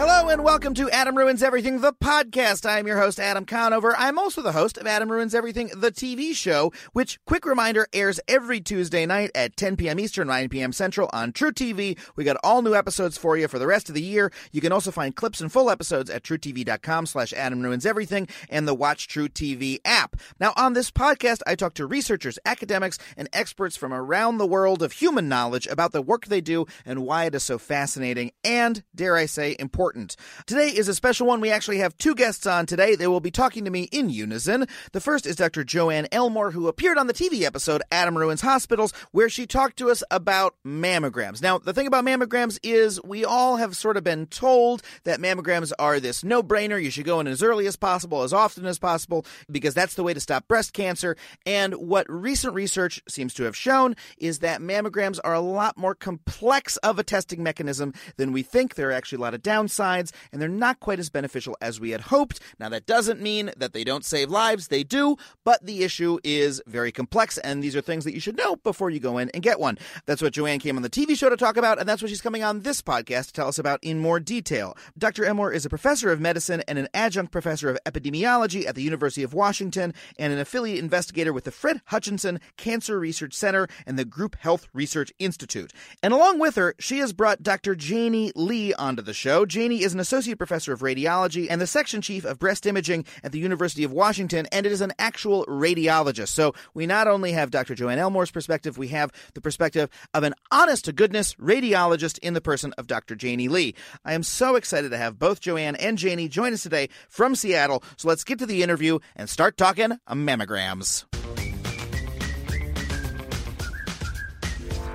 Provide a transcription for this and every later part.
Hello and welcome to Adam Ruins Everything, the podcast. I am your host, Adam Conover. I'm also the host of Adam Ruins Everything, the TV show, which, quick reminder, airs every Tuesday night at 10 p.m. Eastern, 9 p.m. Central on truTV. We got all new episodes for you for the rest of the year. You can also find clips and full episodes at trutv.com slash Adam Ruins Everything and the Watch truTV app. Now, on this podcast, I talk to researchers, academics, and experts from around the world of human knowledge about the work they do and why it is so fascinating and, dare I say, important important. Today is a special one. We actually have two guests on today. They will be talking to me in unison. The first is Dr. Joann Elmore, who appeared on the TV episode Adam Ruins Hospitals, where she talked to us about mammograms. Now, the thing about mammograms is we all have sort of been told that mammograms are this no brainer. You should go in as early as possible, as often as possible, because that's the way to stop breast cancer. And what recent research seems to have shown is that mammograms are a lot more complex of a testing mechanism than we think. There are actually a lot of downsides and they're not quite as beneficial as we had hoped. Now, that doesn't mean that they don't save lives, they do, but the issue is very complex, and these are things that you should know before you go in and get one. That's what Joann came on the TV show to talk about, and that's what she's coming on this podcast to tell us about in more detail. Dr. Elmore is a professor of medicine and an adjunct professor of epidemiology at the University of Washington and an affiliate investigator with the Fred Hutchinson Cancer Research Center and the Group Health Research Institute. And along with her, she has brought Dr. Janie Lee onto the show. Janie Is an associate professor of radiology and the section chief of breast imaging at the University of Washington, and it is an actual radiologist. So we not only have Dr. Joann Elmore's perspective, we have the perspective of an honest to goodness radiologist in the person of Dr. Janie Lee. I am so excited to have both Joann and Janie join us today from Seattle. So let's get to the interview and start talking mammograms.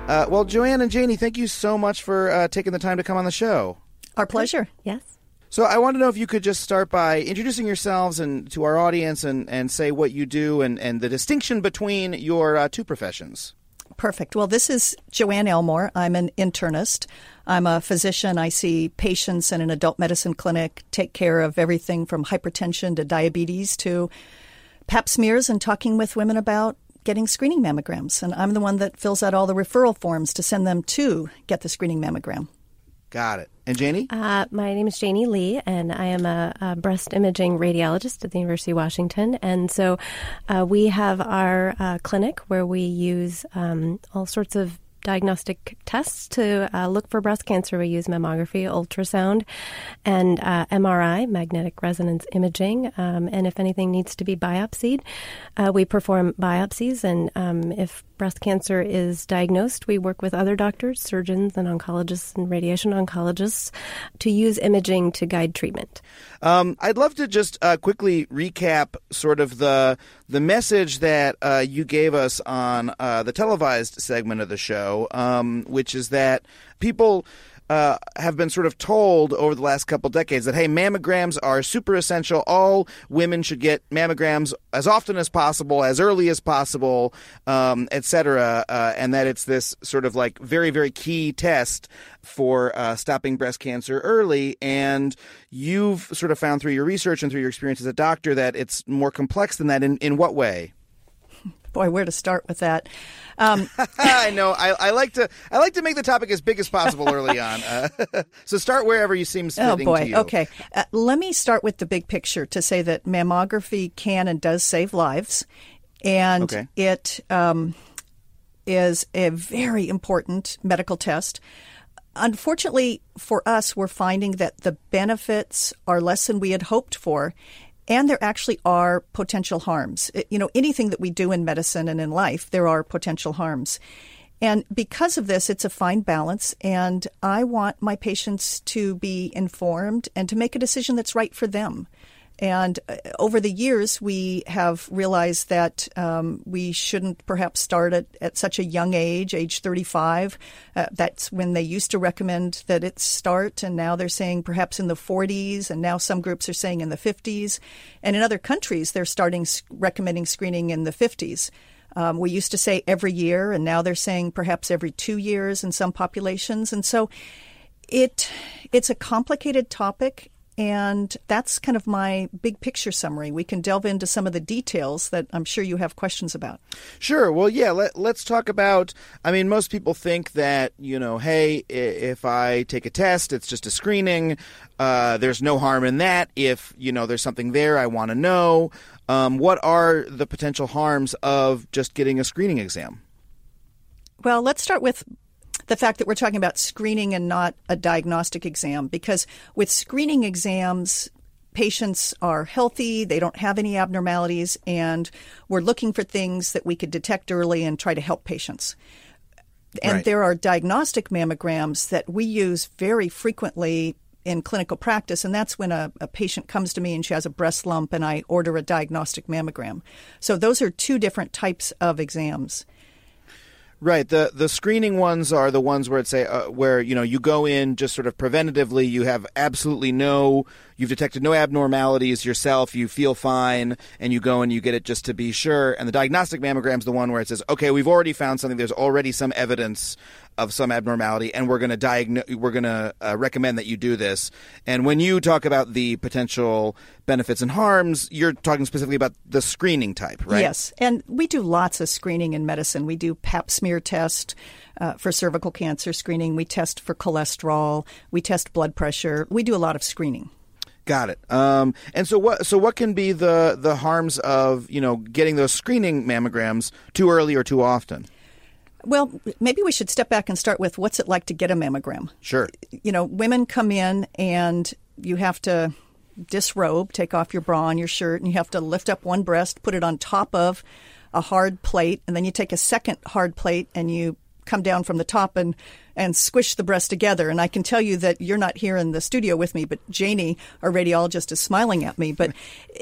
Uh, well, Joann and Janie, thank you so much for uh, taking the time to come on the show. Our pleasure. Yes. So I want to know if you could just start by introducing yourselves and to our audience and, and say what you do and, and the distinction between your uh, two professions. Perfect. Well, this is Joann Elmore. I'm an internist. I'm a physician. I see patients in an adult medicine clinic, take care of everything from hypertension to diabetes to pap smears and talking with women about getting screening mammograms. And I'm the one that fills out all the referral forms to send them to get the screening mammogram. Got it. And Janie? Uh, my name is Janie Lee, and I am a, a, breast imaging radiologist at the University of Washington. And so uh, we have our uh, clinic where we use um, all sorts of diagnostic tests to uh, look for breast cancer. We use mammography, ultrasound, and uh, MRI, magnetic resonance imaging. Um, and if anything needs to be biopsied, uh, we perform biopsies. And um, if breast cancer is diagnosed, we work with other doctors, surgeons, and oncologists and radiation oncologists to use imaging to guide treatment. Um, I'd love to just uh, quickly recap sort of the the message that uh, you gave us on uh, the televised segment of the show, um, which is that people uh, have been sort of told over the last couple decades that hey, mammograms are super essential. All women should get mammograms as often as possible, as early as possible, um, etc. Uh, and that it's this sort of like very very key test for uh, stopping breast cancer early. And you've sort of found through your research and through your experience as a doctor that it's more complex than that. In in what way? boy, where to start with that? Um, I know. I, I, like to. I like to make the topic as big as possible early on. Uh, so start wherever you seem to. Oh boy. Okay. Uh, let me start with the big picture to say that mammography can and does save lives, and okay. it um, is a very important medical test. Unfortunately for us, we're finding that the benefits are less than we had hoped for, and there actually are potential harms. Uh, you know, anything that we do in medicine and in life, there are potential harms. And because of this, it's a fine balance. And I want my patients to be informed and to make a decision that's right for them. And uh, over the years, we have realized that um, we shouldn't perhaps start at, at such a young age, age 35. Uh, that's when they used to recommend that it start, and now they're saying perhaps in the 40s, and now some groups are saying in the 50s. And in other countries, they're starting recommending screening in the 50s. Um, we used to say every year, and now they're saying perhaps every two years in some populations. And so it it's a complicated topic And that's kind of my big picture summary. We can delve into some of the details that I'm sure you have questions about. Sure. Well, yeah, let, let's talk about. I mean, most people think that, you know, hey, if I take a test, it's just a screening. Uh, there's no harm in that. If, you know, there's something there I want to know. Um, what are the potential harms of just getting a screening exam? Well, let's start with the fact that we're talking about screening and not a diagnostic exam because with screening exams, patients are healthy, they don't have any abnormalities, and we're looking for things that we could detect early and try to help patients. And Right. there are diagnostic mammograms that we use very frequently in clinical practice, and that's when a, a patient comes to me and she has a breast lump, and I order a diagnostic mammogram. So those are two different types of exams. Right. The the screening ones are the ones where it's say uh, where you know you go in just sort of preventatively. You have absolutely no. You've detected no abnormalities yourself. You feel fine, and you go and you get it just to be sure. And the diagnostic mammogram's the one where it says, okay, we've already found something. There's already some evidence of some abnormality, and we're going to diagnose. We're going to uh, recommend that you do this. And when you talk about the potential benefits and harms, you're talking specifically about the screening type, right? Yes, and we do lots of screening in medicine. We do Pap smear test uh, for cervical cancer screening. We test for cholesterol. We test blood pressure. We do a lot of screening. Got it. Um, and so what? So what can be the the harms of you know getting those screening mammograms too early or too often? Well, maybe we should step back and start with what's it like to get a mammogram. Sure. You know, women come in and you have to disrobe, take off your bra and your shirt, and you have to lift up one breast, put it on top of a hard plate, and then you take a second hard plate and you come down from the top and and squish the breast together. And I can tell you that you're not here in the studio with me, but Janie, our radiologist, is smiling at me. But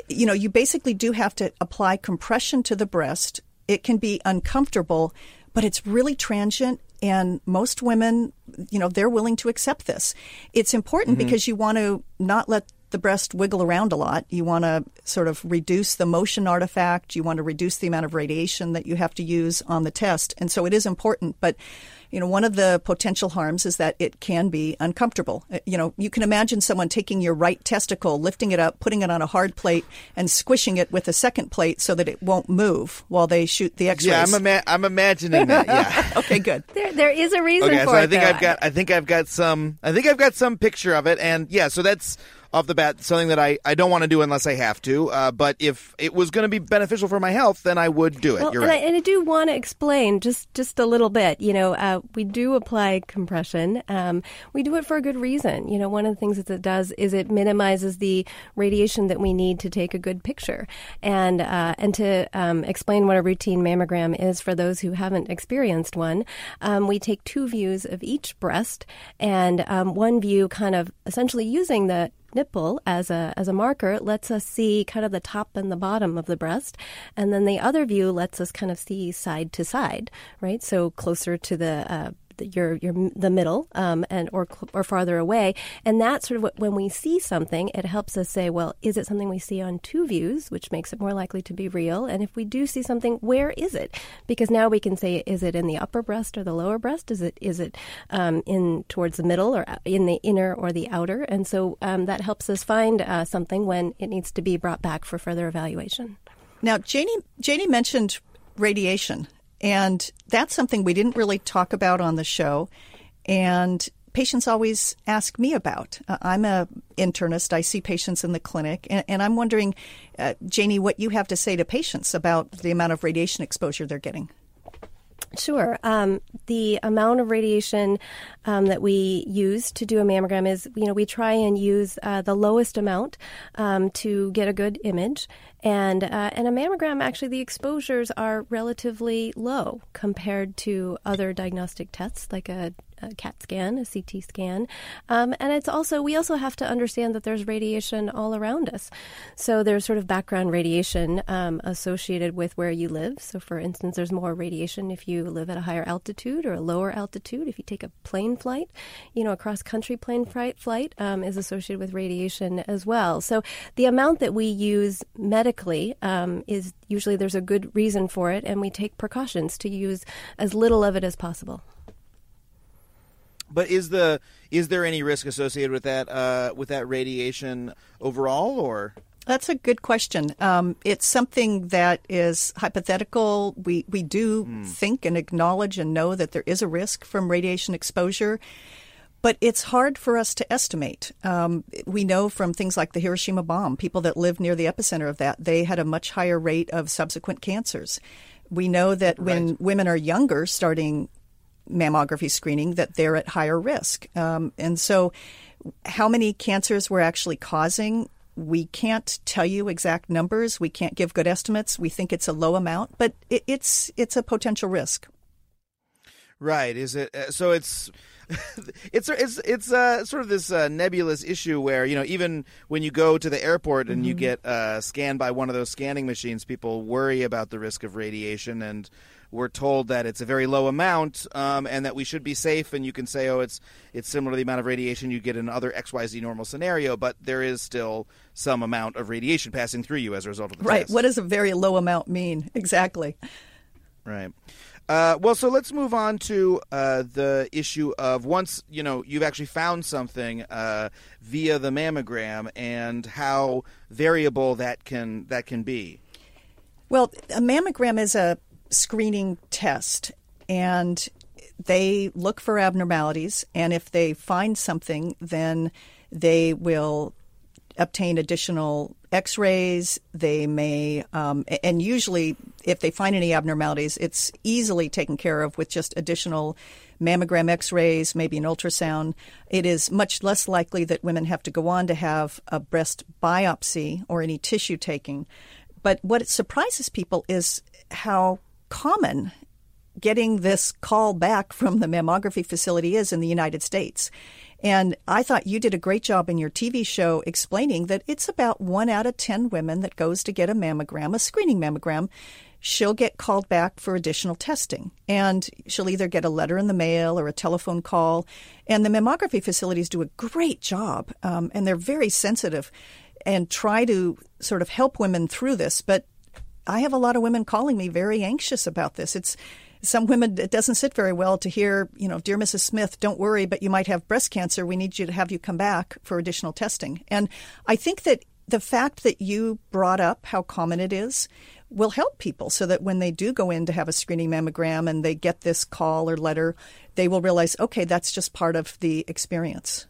you know, you basically do have to apply compression to the breast. It can be uncomfortable, but it's really transient. And most women, you know, they're willing to accept this. It's important mm-hmm. because you want to not let the breast wiggle around a lot. You want to sort of reduce the motion artifact. You want to reduce the amount of radiation that you have to use on the test. And so it is important. But, you know, one of the potential harms is that it can be uncomfortable. Uh, You know, you can imagine someone taking your right testicle, lifting it up, putting it on a hard plate, and squishing it with a second plate so that it won't move while they shoot the x rays. Yeah, I'm ima- I'm imagining that. Yeah. okay, good. There, there is a reason okay, for so it. I think though. I've got I think I've got some I think I've got some picture of it, and yeah, so that's off the bat something that I, I don't want to do unless I have to. Uh, but if it was going to be beneficial for my health, then I would do it. Well, You're and, right. I, and I do want to explain just just a little bit. You know, uh, we do apply compression. Um, we do it for a good reason. You know, one of the things that it does is it minimizes the radiation that we need to take a good picture, and uh, and to um, explain what a routine mammogram is for those who haven't experienced one. Um, we take two views of each breast, and um, one view kind of essentially using the nipple as a as a marker lets us see kind of the top and the bottom of the breast, and then the other view lets us kind of see side to side, right? So closer to the uh, your your the middle um, and or or farther away, and that's sort of what, when we see something, it helps us say, well, is it something we see on two views, which makes it more likely to be real, and if we do see something, where is it? Because now we can say, is it in the upper breast or the lower breast? Is it is it um, in towards the middle or in the inner or the outer? And so um, that helps us find uh, something when it needs to be brought back for further evaluation. Now, Janie, Janie mentioned radiation, and that's something we didn't really talk about on the show. And patients always ask me about. Uh, I'm a internist. I see patients in the clinic, and, and I'm wondering, uh, Janie, what you have to say to patients about the amount of radiation exposure they're getting. Sure. Um, the amount of radiation um, that we use to do a mammogram is, you know, we try and use uh, the lowest amount um, to get a good image. And uh, and a mammogram, actually, the exposures are relatively low compared to other diagnostic tests like a, a CAT scan, a CT scan. Um, and it's also we also have to understand that there's radiation all around us. So there's sort of background radiation um, associated with where you live. So, for instance, there's more radiation if you live at a higher altitude or a lower altitude. If you take a plane flight, you know, a cross country plane flight, flight um, is associated with radiation as well. So the amount that we use medically um, is usually there's a good reason for it, and we take precautions to use as little of it as possible. But is the is there any risk associated with that uh, with that radiation overall, or That's a good question. Um, it's something that is hypothetical. We we do think and acknowledge and know that there is a risk from radiation exposure, but it's hard for us to estimate. Um, we know from things like the Hiroshima bomb, people that lived near the epicenter of that, they had a much higher rate of subsequent cancers. We know that when women are younger, starting mammography screening, that they're at higher risk, um, and so how many cancers we're actually causing we can't tell you exact numbers. We can't give good estimates. We think it's a low amount, but it, it's it's a potential risk. right? Is it uh, so? It's it's it's it's uh, sort of this uh, nebulous issue where you know even when you go to the airport and you get uh, scanned by one of those scanning machines, people worry about the risk of radiation and. We're told that it's a very low amount, um, and that we should be safe. And you can say, "Oh, it's it's similar to the amount of radiation you get in other X Y Z normal scenario," but there is still some amount of radiation passing through you as a result of the Right. test. What does a very low amount mean? Exactly. Right. Uh, well, so let's move on to uh, the issue of once you know you've actually found something uh, via the mammogram and how variable that can that can be. Well, a mammogram is a screening test, and they look for abnormalities. And if they find something, then they will obtain additional x rays. They may, um, and usually, if they find any abnormalities, it's easily taken care of with just additional mammogram x rays, maybe an ultrasound. It is much less likely that women have to go on to have a breast biopsy or any tissue taking. But what surprises people is how common getting this call back from the mammography facility is in the United States. And I thought you did a great job in your TV show explaining that it's about one out of 10 women that goes to get a mammogram, a screening mammogram. She'll get called back for additional testing. And she'll either get a letter in the mail or a telephone call. And the mammography facilities do a great job. Um, and they're very sensitive and try to sort of help women through this. But I have a lot of women calling me very anxious about this. It's some women it doesn't sit very well to hear, you know, dear Mrs. Smith, don't worry, but you might have breast cancer. We need you to have you come back for additional testing. And I think that the fact that you brought up how common it is will help people so that when they do go in to have a screening mammogram and they get this call or letter, they will realize, okay, that's just part of the experience.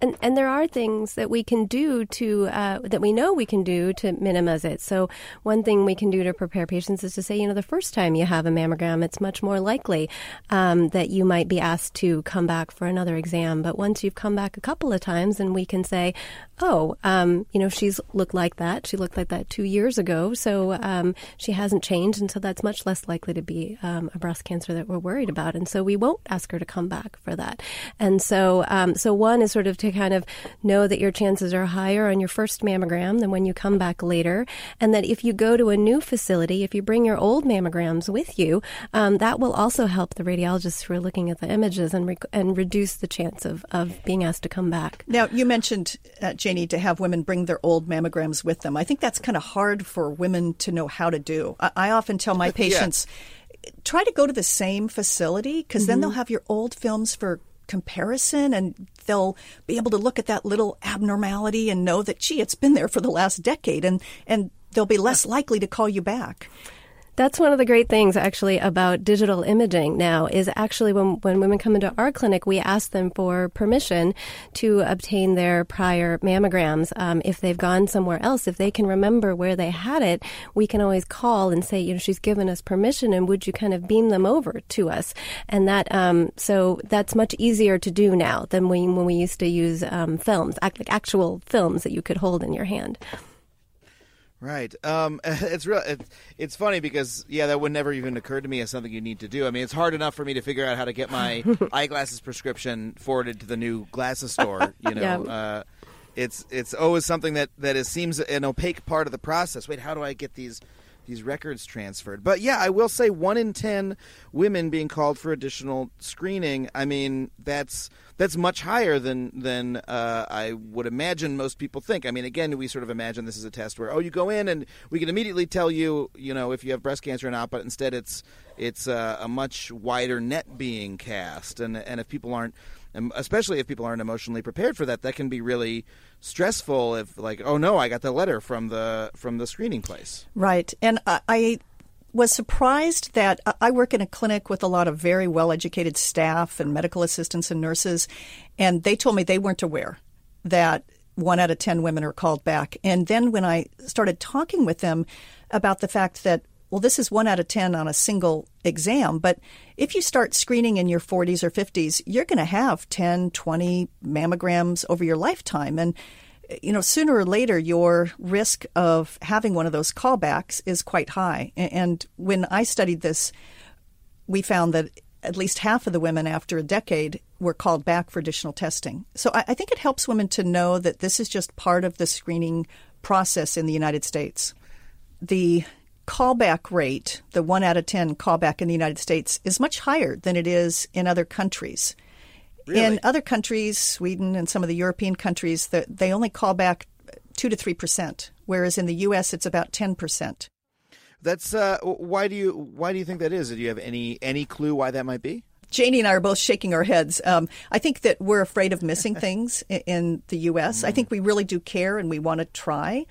And, and there are things that we can do to uh, that we know we can do to minimize it. So one thing we can do to prepare patients is to say, you know, the first time you have a mammogram, it's much more likely um, that you might be asked to come back for another exam. But once you've come back a couple of times, and we can say, oh, um, you know, she's looked like that. She looked like that two years ago, so um, she hasn't changed, and so that's much less likely to be um, a breast cancer that we're worried about. And so we won't ask her to come back for that. And so, um, so one is sort of to kind of know that your chances are higher on your first mammogram than when you come back later, and that if you go to a new facility, if you bring your old mammograms with you, um, that will also help the radiologists who are looking at the images and rec- and reduce the chance of, of being asked to come back. Now, you mentioned, uh, Janie, to have women bring their old mammograms with them. I think that's kind of hard for women to know how to do. I, I often tell my patients try to go to the same facility because then they'll have your old films for comparison and they'll be able to look at that little abnormality and know that, gee, it's been there for the last decade and, and they'll be less likely to call you back. That's one of the great things actually about digital imaging now is actually when, when women come into our clinic, we ask them for permission to obtain their prior mammograms. Um, if they've gone somewhere else, if they can remember where they had it, we can always call and say, you know, she's given us permission and would you kind of beam them over to us? And that, um, so that's much easier to do now than when, when we used to use um, films, act, like actual films that you could hold in your hand. Right. Um, it's real. It's, it's funny because yeah, that would never even occur to me as something you need to do. I mean, it's hard enough for me to figure out how to get my eyeglasses prescription forwarded to the new glasses store. You know, Yeah. uh, it's it's always something that that is, seems an opaque part of the process. Wait, how do I get these? These records transferred, but yeah, I will say one in ten women being called for additional screening. I mean, that's that's much higher than than uh, I would imagine most people think. I mean, again, we sort of imagine this is a test where oh, you go in and we can immediately tell you, you know, if you have breast cancer or not. But instead, it's it's uh, a much wider net being cast, and and if people aren't especially if people aren't emotionally prepared for that, that can be really stressful. If like, oh no, I got the letter from the from the screening place. Right, and I, I was surprised that uh, I work in a clinic with a lot of very well educated staff and medical assistants and nurses, and they told me they weren't aware that one out of 10 women are called back. And then when I started talking with them about the fact that, well, this is one out of 10 on a single exam, but if you start screening in your 40s or 50s, you're going to have 10, 20 mammograms over your lifetime. And you know, sooner or later, your risk of having one of those callbacks is quite high. And when I studied this, we found that at least half of the women after a decade were called back for additional testing. So I, think it helps women to know that this is just part of the screening process in the United States. The callback rate, the one out of 10 callback in the United States, is much higher than it is in other countries. Really? In other countries, Sweden and some of the European countries, they only call back 2 to 3%, whereas in the U.S. it's about 10%. That's uh, why do you why do you think that is? Do you have any any clue why that might be? Janie and I are both shaking our heads. Um, I think that we're afraid of missing things in the U.S. Mm. I think we really do care and we want to try.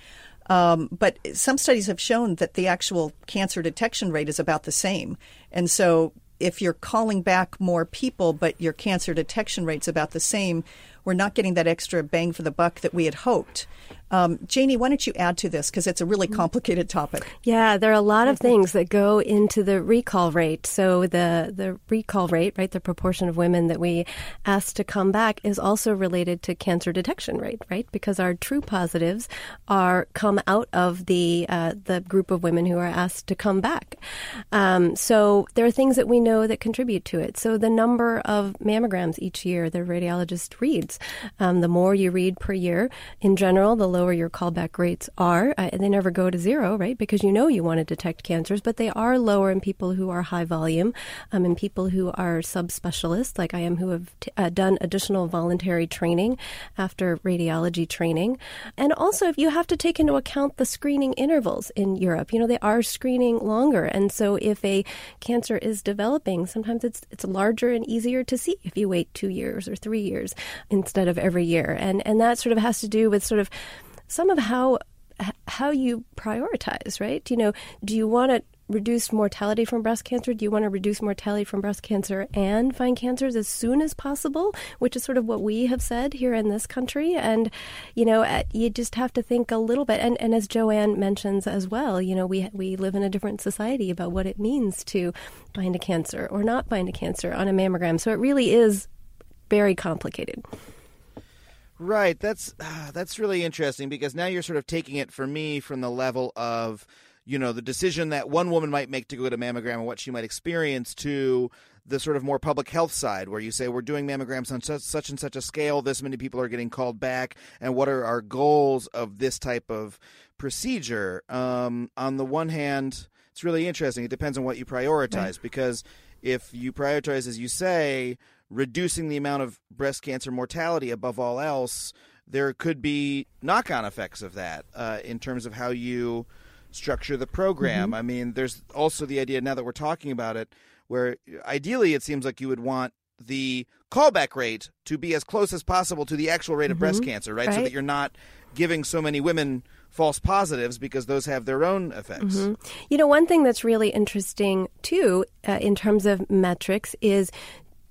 Um, but some studies have shown that the actual cancer detection rate is about the same. And so if you're calling back more people, but your cancer detection rate's about the same, we're not getting that extra bang for the buck that we had hoped. Um, Janie, why don't you add to this because it's a really complicated topic. Yeah, there are a lot of things that go into the recall rate. So the the recall rate, right, the proportion of women that we ask to come back is also related to cancer detection rate, right? Because our true positives are come out of the uh, the group of women who are asked to come back. Um, so there are things that we know that contribute to it. So the number of mammograms each year the radiologist reads, um, the more you read per year, in general, the lower your callback rates are. Uh, they never go to zero, right? Because you know you want to detect cancers, but they are lower in people who are high volume, um, in people who are subspecialists, like I am, who have t- uh, done additional voluntary training after radiology training. And also, if you have to take into account the screening intervals in Europe, you know, they are screening longer. And so if a cancer is developing, sometimes it's, it's larger and easier to see if you wait two years or three years instead of every year. And, and that sort of has to do with sort of some of how how you prioritize, right? You know, do you want to reduce mortality from breast cancer? Do you want to reduce mortality from breast cancer and find cancers as soon as possible, which is sort of what we have said here in this country? And, you know, eh, you just have to think a little bit. And, and as Joann mentions as well, you know, we, we live in a different society about what it means to find a cancer or not find a cancer on a mammogram. So it really is very complicated. Right. That's uh, that's really interesting because now you're sort of taking it for me from the level of you know the decision that one woman might make to go to mammogram and what she might experience to the sort of more public health side where you say we're doing mammograms on such, such and such a scale this many people are getting called back and what are our goals of this type of procedure um, on the one hand it's really interesting it depends on what you prioritize right. because if you prioritize as you say reducing the amount of breast cancer mortality above all else, there could be knock on effects of that uh, in terms of how you structure the program. Mm-hmm. I mean, there's also the idea now that we're talking about it, where ideally it seems like you would want the callback rate to be as close as possible to the actual rate of mm-hmm. breast cancer, right? right? So that you're not giving so many women false positives because those have their own effects. Mm-hmm. You know, one thing that's really interesting too, uh, in terms of metrics, is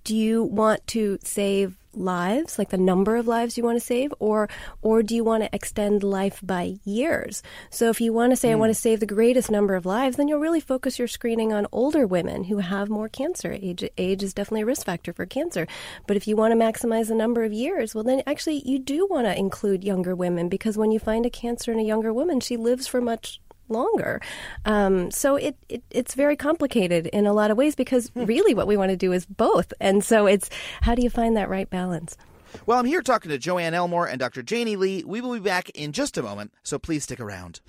do you want to save lives like the number of lives you want to save or or do you want to extend life by years? So if you want to say mm. i want to save the greatest number of lives then you'll really focus your screening on older women who have more cancer. Age age is definitely a risk factor for cancer. But if you want to maximize the number of years well then actually you do want to include younger women because when you find a cancer in a younger woman she lives for much longer. Um, so it, it, it's very complicated in a lot of ways because hmm. really what we want to do is both. And so it's how do you find that right balance? Well, I'm here talking to Joann Elmore and Dr. Janie Lee. We will be back in just a moment, so please stick around.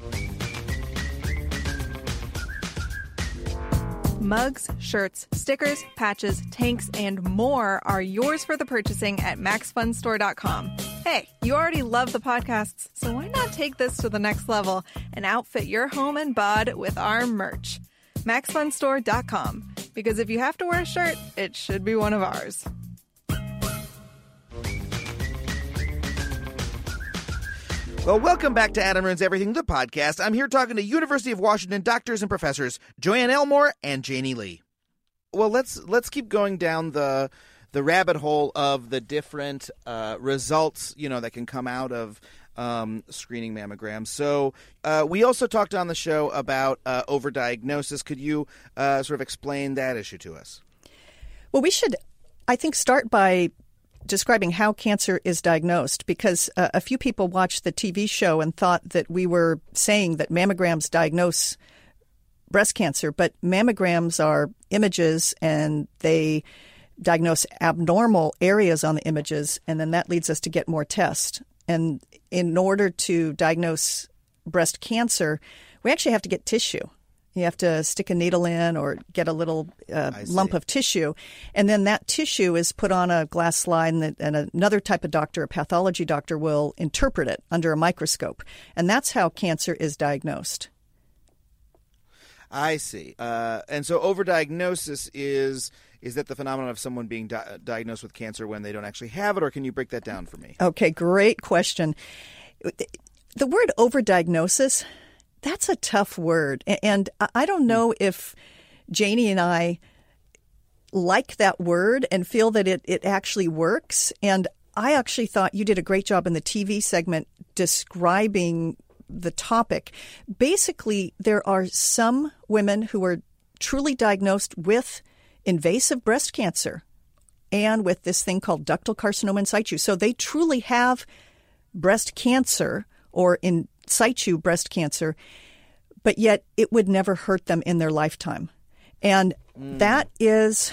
Mugs, shirts, stickers, patches, tanks, and more are yours for the purchasing at MaxFunStore.com. Hey, you already love the podcasts, so why not take this to the next level and outfit your home and bod with our merch? MaxFunStore.com. Because if you have to wear a shirt, it should be one of ours. Well, welcome back to Adam Ruins Everything, the podcast. I'm here talking to University of Washington doctors and professors Joann Elmore and Janie Lee. Well, let's let's keep going down the the rabbit hole of the different uh, results, you know, that can come out of um, screening mammograms. So uh, we also talked on the show about uh, overdiagnosis. Could you uh, sort of explain that issue to us? Well, we should, I think, start by describing how cancer is diagnosed because uh, a few people watched the TV show and thought that we were saying that mammograms diagnose breast cancer, but mammograms are images and they diagnose abnormal areas on the images, and then that leads us to get more tests. And in order to diagnose breast cancer, we actually have to get tissue. You have to stick a needle in or get a little uh, lump of tissue. And then that tissue is put on a glass slide, and, and, another type of doctor, a pathology doctor, will interpret it under a microscope. And that's how cancer is diagnosed. I see. Uh, and so overdiagnosis is is that the phenomenon of someone being di- diagnosed with cancer when they don't actually have it, or can you break that down for me? Okay, great question. The word overdiagnosis that's a tough word. And I don't know if Janie and I like that word and feel that it, it actually works. And I actually thought you did a great job in the TV segment describing the topic. Basically, there are some women who are truly diagnosed with invasive breast cancer and with this thing called ductal carcinoma in situ. So they truly have breast cancer or in situ breast cancer, but yet it would never hurt them in their lifetime. And mm. that is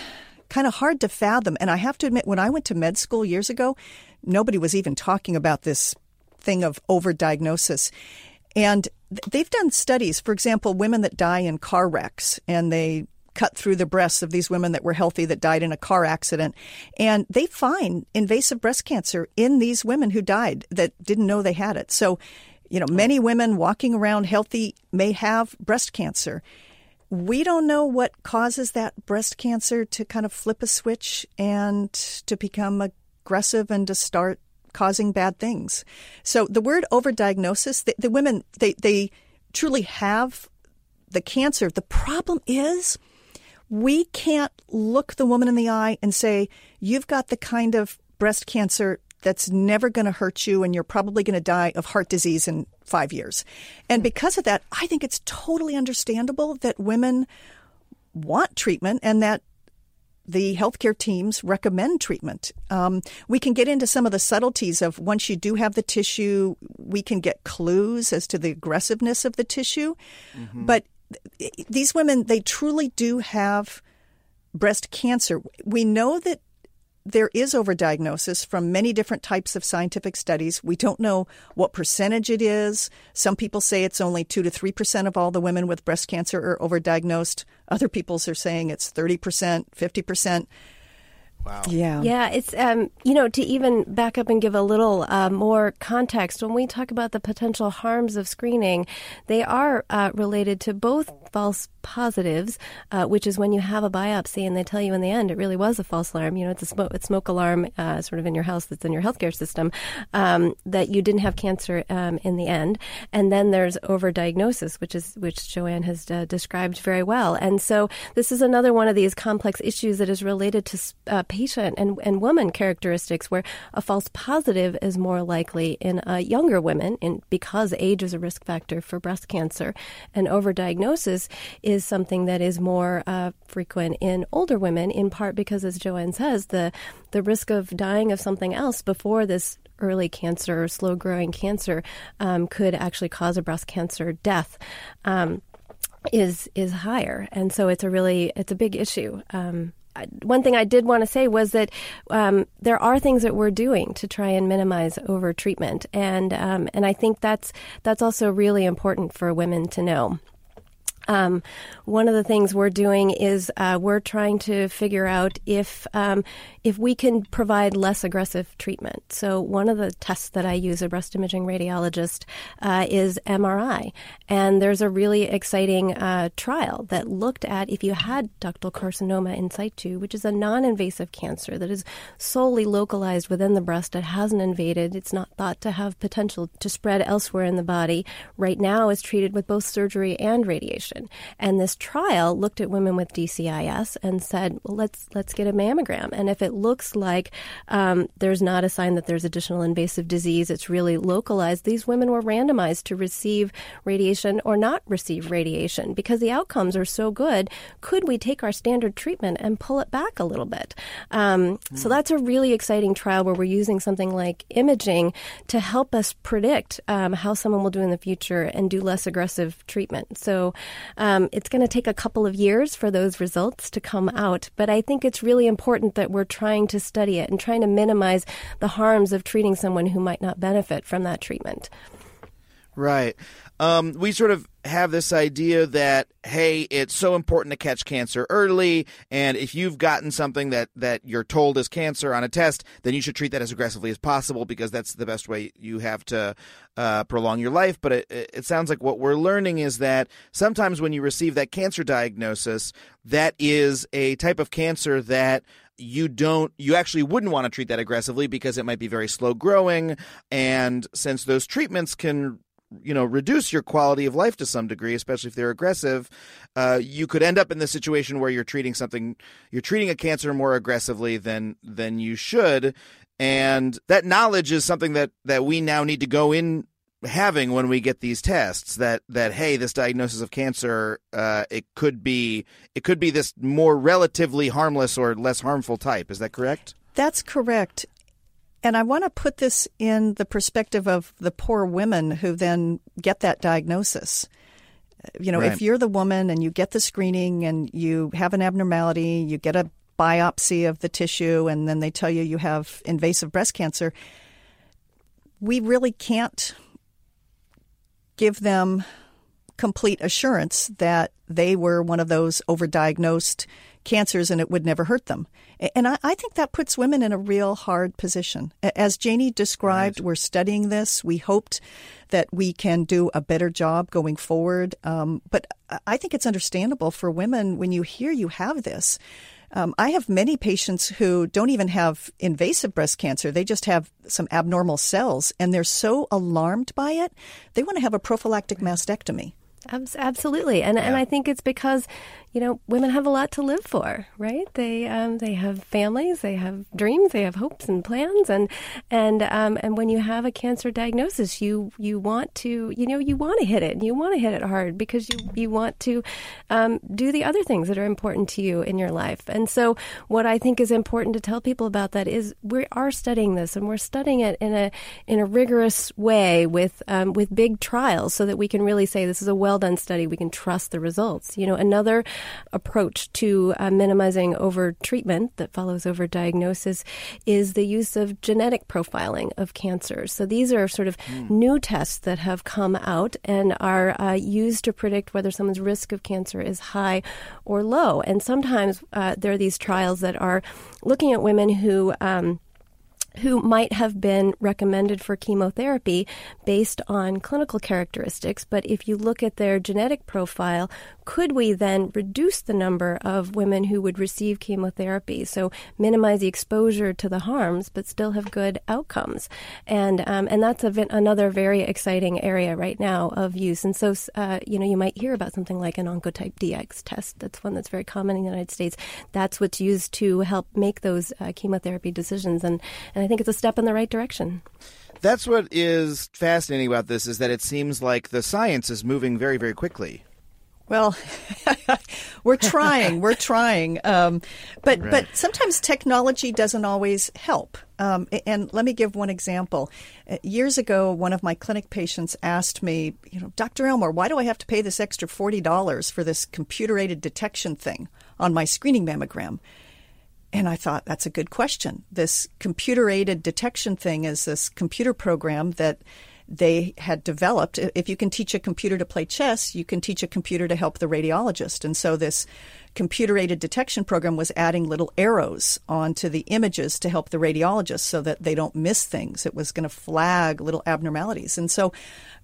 kind of hard to fathom. And I have to admit, when I went to med school years ago, nobody was even talking about this thing of overdiagnosis. And they've done studies, for example, women that die in car wrecks and they cut through the breasts of these women that were healthy that died in a car accident. And they find invasive breast cancer in these women who died that didn't know they had it. So you know, many women walking around healthy may have breast cancer. We don't know what causes that breast cancer to kind of flip a switch and to become aggressive and to start causing bad things. So the word overdiagnosis, the, the women, they, they truly have the cancer. The problem is we can't look the woman in the eye and say, you've got the kind of breast cancer that's never going to hurt you and you're probably going to die of heart disease in five years. And because of that, I think it's totally understandable that women want treatment and that the healthcare teams recommend treatment. Um, we can get into some of the subtleties of once you do have the tissue, we can get clues as to the aggressiveness of the tissue. Mm-hmm. But these women, they truly do have breast cancer. We know that there is overdiagnosis from many different types of scientific studies. We don't know what percentage it is. Some people say it's only 2 to 3% of all the women with breast cancer are overdiagnosed. Other people are saying it's 30%, 50%. Wow. Yeah. Yeah. It's, um, you know, to even back up and give a little uh, more context, when we talk about the potential harms of screening, they are uh, related to both false positives, uh, which is when you have a biopsy and they tell you in the end it really was a false alarm. You know, it's a smoke, it's smoke alarm uh, sort of in your house that's in your healthcare system um, that you didn't have cancer um, in the end. And then there's overdiagnosis, which is which Joann has uh, described very well. And so this is another one of these complex issues that is related to uh, patient and, and woman characteristics, where a false positive is more likely in uh, younger women, in because age is a risk factor for breast cancer, and overdiagnosis is something that is more uh, frequent in older women, in part because, as Joann says, the the risk of dying of something else before this early cancer or slow growing cancer um, could actually cause a breast cancer death. Um, is is higher, and so it's a really it's a big issue. Um, one thing I did want to say was that um, there are things that we're doing to try and minimize over treatment, and um, and I think that's that's also really important for women to know. Um, one of the things we're doing is uh, we're trying to figure out if um, if we can provide less aggressive treatment. So one of the tests that I use, a breast imaging radiologist, uh, is MRI, and there's a really exciting uh, trial that looked at if you had ductal carcinoma in situ, which is a non-invasive cancer that is solely localized within the breast. It hasn't invaded. It's not thought to have potential to spread elsewhere in the body. Right now, is treated with both surgery and radiation. And this trial looked at women with DCIS and said, well, let's let's get a mammogram. And if it looks like um, there's not a sign that there's additional invasive disease, it's really localized. These women were randomized to receive radiation or not receive radiation because the outcomes are so good. Could we take our standard treatment and pull it back a little bit? Um, mm. So that's a really exciting trial where we're using something like imaging to help us predict um, how someone will do in the future and do less aggressive treatment. So um, it's going to take a couple of years for those results to come out, but I think it's really important that we're trying to study it and trying to minimize the harms of treating someone who might not benefit from that treatment. Right. Um, we sort of have this idea that hey, it's so important to catch cancer early, and if you've gotten something that that you're told is cancer on a test, then you should treat that as aggressively as possible because that's the best way you have to uh, prolong your life. But it, it sounds like what we're learning is that sometimes when you receive that cancer diagnosis, that is a type of cancer that you don't you actually wouldn't want to treat that aggressively because it might be very slow growing and since those treatments can you know reduce your quality of life to some degree especially if they're aggressive uh, you could end up in the situation where you're treating something you're treating a cancer more aggressively than than you should. And that knowledge is something that that we now need to go in having when we get these tests that that hey this diagnosis of cancer uh, it could be it could be this more relatively harmless or less harmful type. Is that correct? That's correct and I want to put this in the perspective of the poor women who then get that diagnosis. You know, right. if you're the woman and you get the screening and you have an abnormality, you get a biopsy of the tissue, and then they tell you you have invasive breast cancer, we really can't give them complete assurance that they were one of those overdiagnosed cancers and it would never hurt them. And I, I, think that puts women in a real hard position. As Janie described, right. we're studying this. We hoped that we can do a better job going forward. Um, but I think it's understandable for women when you hear you have this. Um, I have many patients who don't even have invasive breast cancer. They just have some abnormal cells, and they're so alarmed by it, they want to have a prophylactic mastectomy. Absolutely, and yeah. and I think it's because you know, women have a lot to live for, right? They um, they have families, they have dreams, they have hopes and plans, and and um, and when you have a cancer diagnosis, you you want to you know you want to hit it, and you want to hit it hard because you you want to um, do the other things that are important to you in your life. And so, what I think is important to tell people about that is we are studying this, and we're studying it in a in a rigorous way with um, with big trials, so that we can really say this is a well done study. We can trust the results. You know, another approach to uh, minimizing over treatment that follows over diagnosis is the use of genetic profiling of cancers. So these are sort of mm. new tests that have come out and are uh, used to predict whether someone's risk of cancer is high or low. And sometimes uh, there are these trials that are looking at women who um, who might have been recommended for chemotherapy based on clinical characteristics. But if you look at their genetic profile, could we then reduce the number of women who would receive chemotherapy? So minimize the exposure to the harms, but still have good outcomes. And um, and that's another very exciting area right now of use. And so uh, you know you might hear about something like an Oncotype DX test. That's one that's very common in the United States. That's what's used to help make those uh, chemotherapy decisions. And and I think it's a step in the right direction. That's what is fascinating about this is that it seems like the science is moving very, very quickly. Well, we're trying. We're trying, um, but right. but sometimes technology doesn't always help. Um, and let me give one example. Uh, years ago, one of my clinic patients asked me, you know, Dr. Elmore, why do I have to pay this extra forty dollars for this computer aided detection thing on my screening mammogram? And I thought that's a good question. This computer aided detection thing is this computer program that they had developed. If you can teach a computer to play chess, you can teach a computer to help the radiologist. And so this computer aided detection program was adding little arrows onto the images to help the radiologist so that they don't miss things. It was going to flag little abnormalities. And so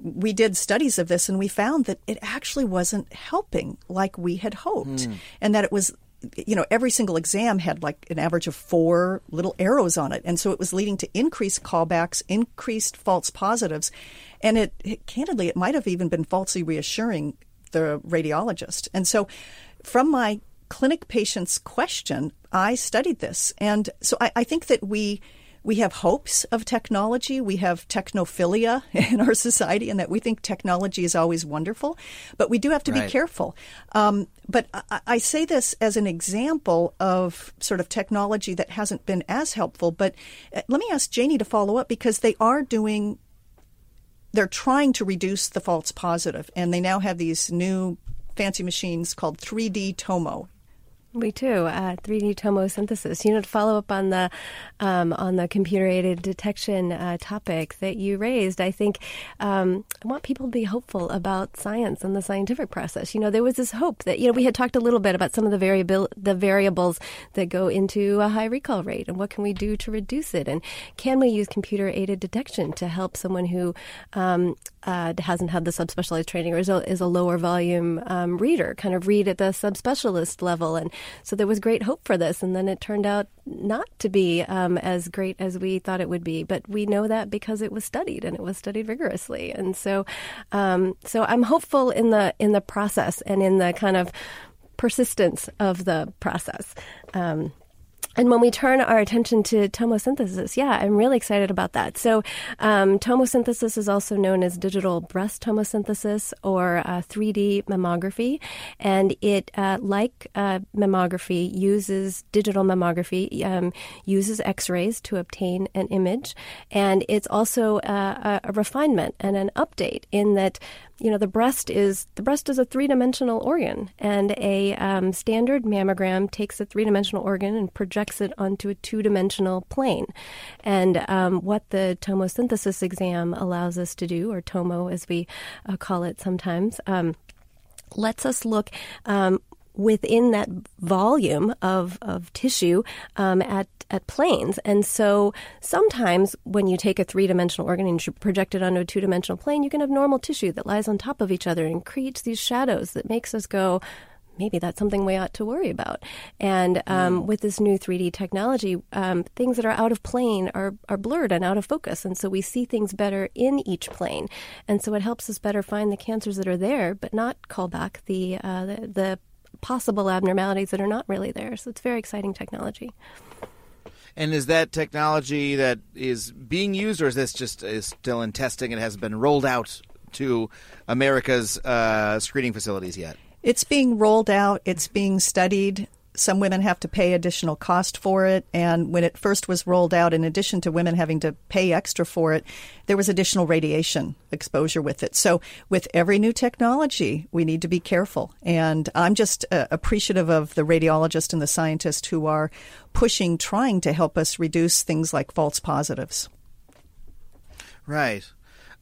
we did studies of this and we found that it actually wasn't helping like we had hoped mm. and that it was you know, every single exam had like an average of four little arrows on it. And so it was leading to increased callbacks, increased false positives. And it, it candidly, it might have even been falsely reassuring the radiologist. And so from my clinic patients' question, I studied this. And so I, I think that we we have hopes of technology. We have technophilia in our society, and that we think technology is always wonderful. But we do have to right. be careful. Um, but I, I, say this as an example of sort of technology that hasn't been as helpful. But uh, let me ask Janie to follow up because they are doing. They're trying to reduce the false positive, and they now have these new fancy machines called 3D Tomo. We too, uh, 3D tomosynthesis. You know, to follow up on the um, on the computer aided detection uh, topic that you raised, I think um, I want people to be hopeful about science and the scientific process. You know, there was this hope that you know we had talked a little bit about some of the variabil the variables that go into a high recall rate and what can we do to reduce it, and can we use computer aided detection to help someone who um, uh, hasn't had the subspecialized training or is a, is a lower volume um, reader, kind of read at the subspecialist level and so there was great hope for this, and then it turned out not to be um, as great as we thought it would be. But we know that because it was studied and it was studied rigorously, and so um, so I'm hopeful in the in the process and in the kind of persistence of the process. Um, and when we turn our attention to tomosynthesis, yeah, I'm really excited about that. So, um, tomosynthesis is also known as digital breast tomosynthesis or uh, 3D mammography. And it, uh, like uh, mammography, uses digital mammography, um, uses x rays to obtain an image. And it's also uh, a, a refinement and an update in that you know the breast is the breast is a three-dimensional organ and a um, standard mammogram takes a three-dimensional organ and projects it onto a two-dimensional plane. And um, what the tomosynthesis exam allows us to do or tomo as we uh, call it sometimes um, lets us look um, within that volume of, of tissue um, at, at planes. And so sometimes when you take a three dimensional organ and you project it onto a two dimensional plane, you can have normal tissue that lies on top of each other and creates these shadows that makes us go, maybe that's something we ought to worry about. And um, mm. with this new 3D technology, um, things that are out of plane are, are blurred and out of focus. And so we see things better in each plane. And so it helps us better find the cancers that are there, but not call back the, uh, the, the possible abnormalities that are not really there. So it's very exciting technology. And is that technology that is being used, or is this just is still in testing and hasn't been rolled out to America's uh, screening facilities yet? It's being rolled out. It's being studied. Some women have to pay additional cost for it. And when it first was rolled out, in addition to women having to pay extra for it, there was additional radiation exposure with it. So with every new technology, we need to be careful. And I'm just uh, appreciative of the radiologist and the scientist who are pushing, trying to help us reduce things like false positives. Right.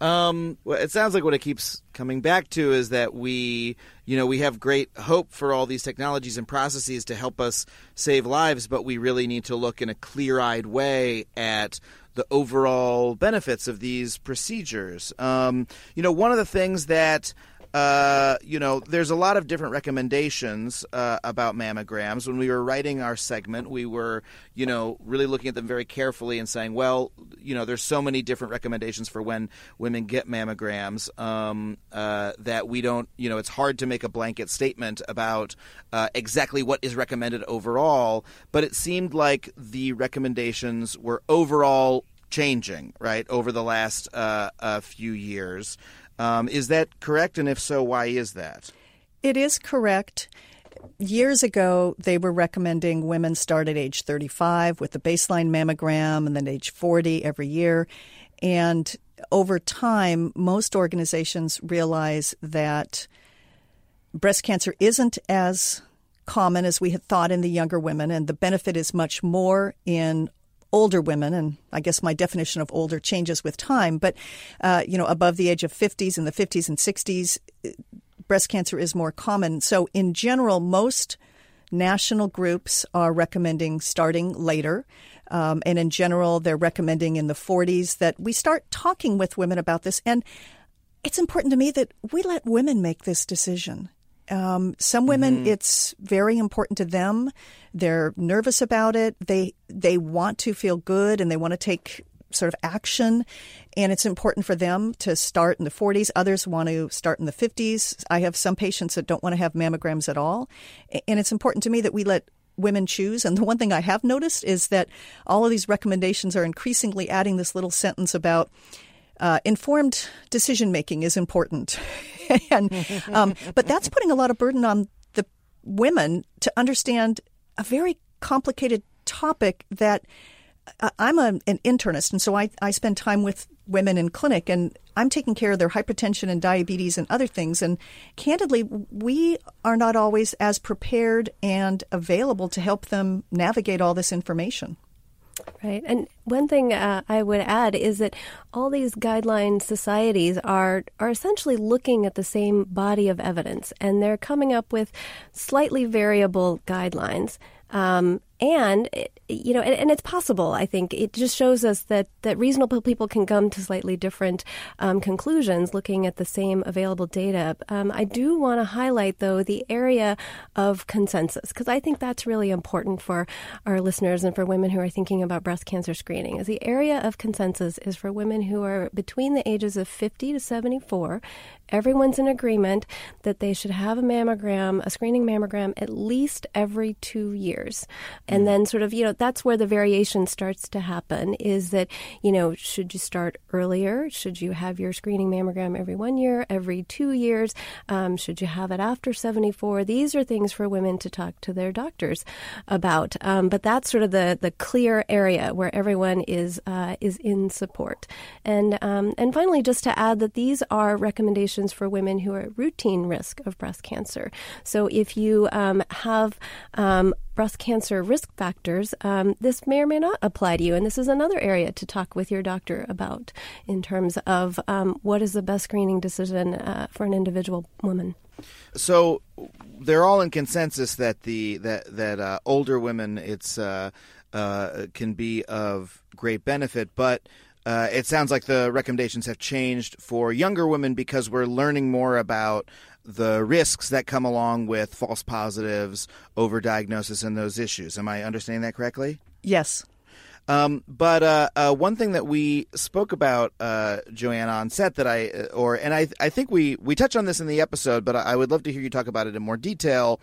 Um, it sounds like what it keeps coming back to is that we, you know, we have great hope for all these technologies and processes to help us save lives, but we really need to look in a clear-eyed way at the overall benefits of these procedures. Um, you know, one of the things that uh, you know, there's a lot of different recommendations uh, about mammograms. When we were writing our segment, we were, you know, really looking at them very carefully and saying, well, you know, there's so many different recommendations for when women get mammograms um, uh, that we don't, you know, it's hard to make a blanket statement about uh, exactly what is recommended overall. But it seemed like the recommendations were overall changing, right, over the last uh, few years. Um, is that correct? And if so, why is that? It is correct. Years ago, they were recommending women start at age 35 with the baseline mammogram and then age 40 every year. And over time, most organizations realize that breast cancer isn't as common as we had thought in the younger women, and the benefit is much more in older women, and I guess my definition of older changes with time, but uh, you know, above the age of 50s, in the 50s and 60s, breast cancer is more common. So, in general, most national groups are recommending starting later. Um, and in general, they're recommending in the 40s that we start talking with women about this. And it's important to me that we let women make this decision. Um, some women, mm-hmm. it's very important to them. They're nervous about it. They they want to feel good and they want to take sort of action. And it's important for them to start in the 40s. Others want to start in the 50s. I have some patients that don't want to have mammograms at all. And it's important to me that we let women choose. And the one thing I have noticed is that all of these recommendations are increasingly adding this little sentence about uh, informed decision making is important. and, um, but that's putting a lot of burden on the women to understand a very complicated topic that uh, I'm a, an internist, and so I, I spend time with women in clinic, and I'm taking care of their hypertension and diabetes and other things. And candidly, we are not always as prepared and available to help them navigate all this information. Right. And one thing uh, I would add is that all these guideline societies are are essentially looking at the same body of evidence, and they're coming up with slightly variable guidelines. Um, and you know, and, and, it's possible. I think it just shows us that that reasonable people can come to slightly different um, conclusions looking at the same available data. Um, I do want to highlight, though, the area of consensus because I think that's really important for our listeners and for women who are thinking about breast cancer screening. Is the area of consensus is for women who are between the ages of 50 to 74. Everyone's in agreement that they should have a mammogram, a screening mammogram, at least every two years. And then, sort of, you know, that's where the variation starts to happen is that, you know, should you start earlier? Should you have your screening mammogram every one year, every two years? Um, should you have it after 74? These are things for women to talk to their doctors about. Um, but that's sort of the, the clear area where everyone is, uh, is in support. And, um, and finally, just to add that these are recommendations for women who are at routine risk of breast cancer. So if you um, have um, breast cancer risk factors, um, this may or may not apply to you. And this is another area to talk with your doctor about in terms of um, what is the best screening decision uh, for an individual woman. So they're all in consensus that the that that uh, older women it's uh, uh can be of great benefit, but. Uh, it sounds like the recommendations have changed for younger women because we're learning more about the risks that come along with false positives, overdiagnosis, and those issues. Am I understanding that correctly? Yes. Um, but uh, uh, one thing that we spoke about, uh, Joanna, on set that I, uh, or and I, I think we we touched on this in the episode, but I would love to hear you talk about it in more detail.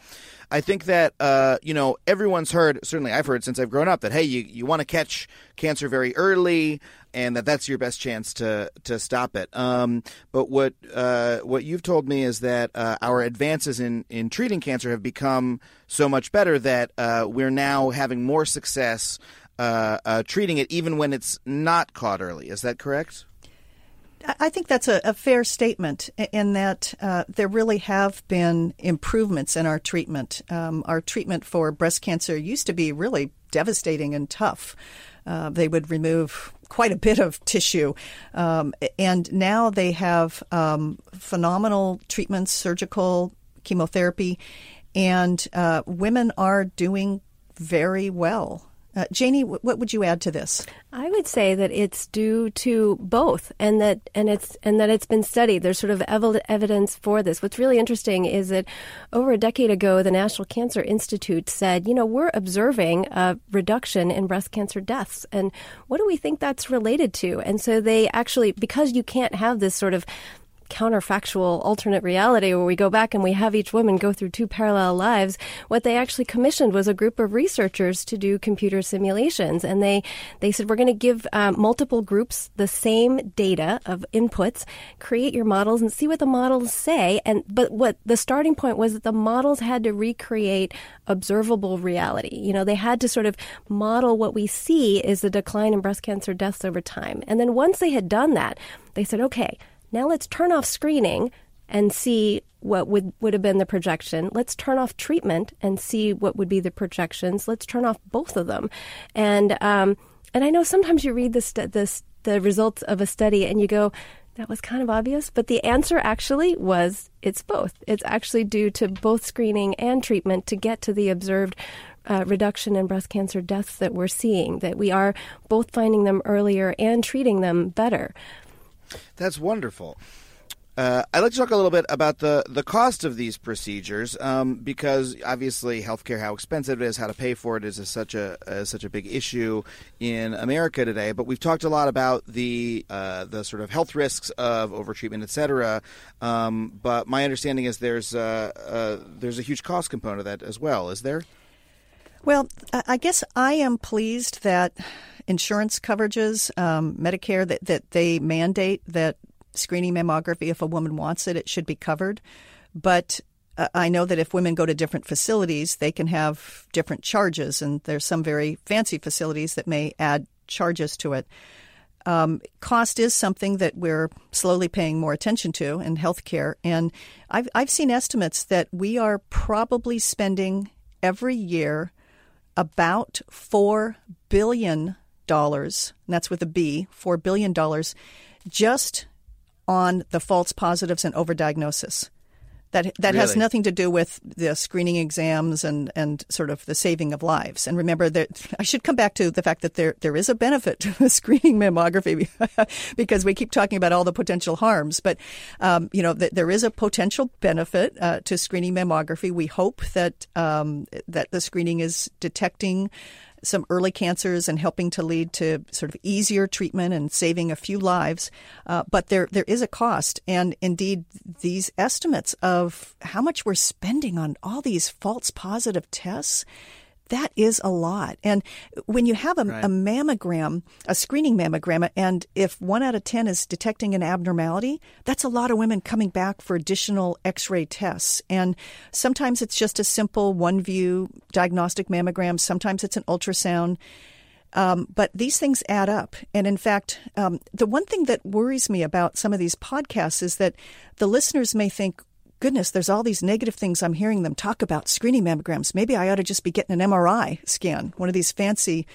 I think that uh, you know everyone's heard, certainly I've heard since I've grown up that hey, you you want to catch cancer very early, and that that's your best chance to to stop it. Um, but what uh, what you've told me is that our advances in in treating cancer have become so much better that we're now having more success uh, uh, treating it even when it's not caught early. Is that correct? I think that's a, a fair statement in that uh, there really have been improvements in our treatment. Um, our treatment for breast cancer used to be really devastating and tough. Uh, they would remove quite a bit of tissue. Um, and now they have um, phenomenal treatments, surgical, chemotherapy, and uh, women are doing very well. Uh, Janie, what would you add to this? I would say that it's due to both, and that and it's and that it's been studied. There's sort of ev- evidence for this. What's really interesting is that over a decade ago, the National Cancer Institute said, you know, we're observing a reduction in breast cancer deaths, and what do we think that's related to? And so they actually, because you can't have this sort of counterfactual alternate reality where we go back and we have each woman go through two parallel lives, what they actually commissioned was a group of researchers to do computer simulations. And they, they said, we're going to give um, multiple groups the same data of inputs, create your models and see what the models say. And, but what the starting point was that the models had to recreate observable reality. You know, they had to sort of model what we see is the decline in breast cancer deaths over time. And then once they had done that, they said, okay, now let's turn off screening and see what would, would have been the projection. Let's turn off treatment and see what would be the projections. Let's turn off both of them. And um, and I know sometimes you read the stu- the, s- the results of a study and you go, that was kind of obvious, but the answer actually was it's both. It's actually due to both screening and treatment to get to the observed uh, reduction in breast cancer deaths that we're seeing. That we are both finding them earlier and treating them better. That's wonderful. Uh, I'd like to talk a little bit about the, the cost of these procedures um, because obviously healthcare, how expensive it is, how to pay for it is a, such a is such a big issue in America today. But we've talked a lot about the uh, the sort of health risks of overtreatment, et cetera. Um, but my understanding is there's uh, uh, there's a huge cost component of that as well. Is there? Well, I guess I am pleased that insurance coverages, um, Medicare, that, that they mandate that screening mammography, if a woman wants it, it should be covered. But uh, I know that if women go to different facilities, they can have different charges, and there's some very fancy facilities that may add charges to it. Um, cost is something that we're slowly paying more attention to in healthcare, and I've I've seen estimates that we are probably spending every year about four billion dollars, and that's with a B, four billion dollars, just on the false positives and overdiagnosis. That that has nothing to do with the screening exams and, and sort of the saving of lives. And remember that I should come back to the fact that there there is a benefit to screening mammography because we keep talking about all the potential harms. But um, you know that there is a potential benefit uh, to screening mammography. We hope that um, that the screening is detecting some early cancers and helping to lead to sort of easier treatment and saving a few lives. Uh, but there there is a cost, and indeed these estimates of how much we're spending on all these false positive tests. That is a lot. And when you have a, a mammogram, a screening mammogram, and if one out of 10 is detecting an abnormality, that's a lot of women coming back for additional x ray tests. And sometimes it's just a simple one view diagnostic mammogram, sometimes it's an ultrasound. Um, but these things add up. And in fact, um, the one thing that worries me about some of these podcasts is that the listeners may think, goodness, there's all these negative things I'm hearing them talk about screening mammograms. Maybe I ought to just be getting an MRI scan, one of these fancy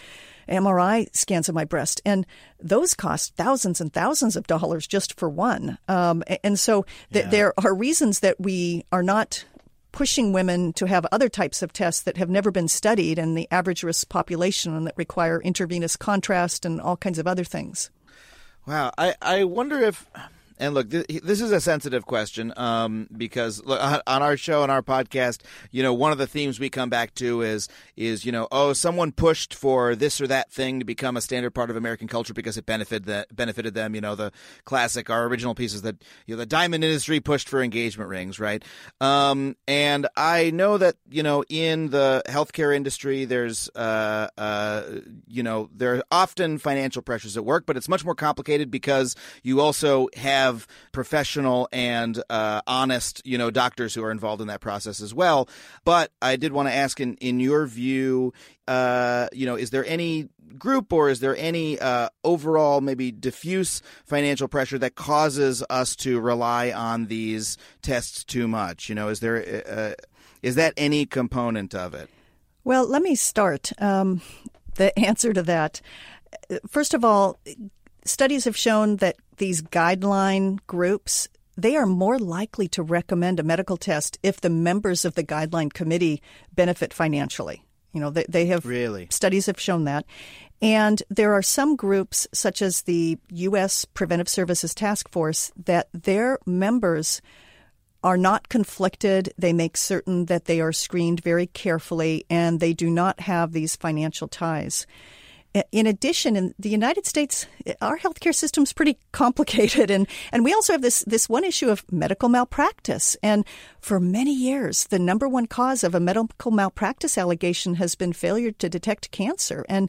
MRI scans of my breast. And those cost thousands and thousands of dollars just for one. Um, and so th- there are reasons that we are not pushing women to have other types of tests that have never been studied in the average risk population and that require intravenous contrast and all kinds of other things. Wow, I, I wonder if, and look, th- this is a sensitive question um, because look, on on our show and our podcast, you know, one of the themes we come back to is is you know, oh, someone pushed for this or that thing to become a standard part of American culture because it benefited benefited them. You know, the classic, our original pieces that you know, the diamond industry pushed for engagement rings, right? Um, and I know that you know, in the healthcare industry, there's uh, uh, you know, there are often financial pressures at work, but it's much more complicated because you also have professional and uh, honest, you know, doctors who are involved in that process as well. But I did want to ask, in in your view, uh, you know, is there any group or is there any uh, overall maybe diffuse financial pressure that causes us to rely on these tests too much? You know, is there uh, is that any component of it? Well, let me start. Um, the answer to that. First of all, studies have shown that these guideline groups they are more likely to recommend a medical test if the members of the guideline committee benefit financially. You know, they, they have Really? studies have shown that. And there are some groups, such as the U.S. Preventive Services Task Force, that their members are not conflicted. They make certain that they are screened very carefully and they do not have these financial ties. In addition, in the United States, our healthcare system is pretty complicated, and, and we also have this, this one issue of medical malpractice. And for many years, the number one cause of a medical malpractice allegation has been failure to detect cancer. And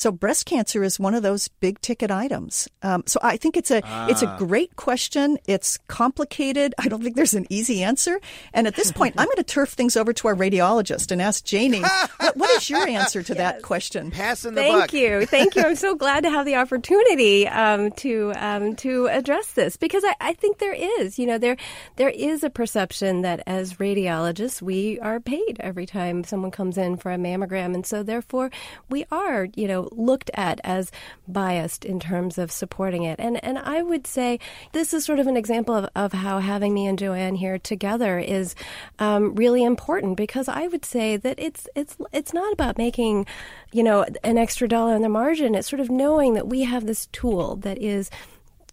so breast cancer is one of those big ticket items. Um, so I think it's a it's a great question. It's complicated. I don't think there's an easy answer. And at this point, I'm going to turf things over to our radiologist and ask Janie, what, what is your answer to that question? Passing the Thank buck. you, thank you. I'm so glad to have the opportunity um, to um, to address this because I, I, think there is, you know, there there is a perception that as radiologists we are paid every time someone comes in for a mammogram, and so therefore we are, you know, looked at as biased in terms of supporting it. And and I would say this is sort of an example of, of how having me and Joann here together is um, really important because I would say that it's it's it's not about making you know an extra dollar on the margin. It's sort of knowing that we have this tool that is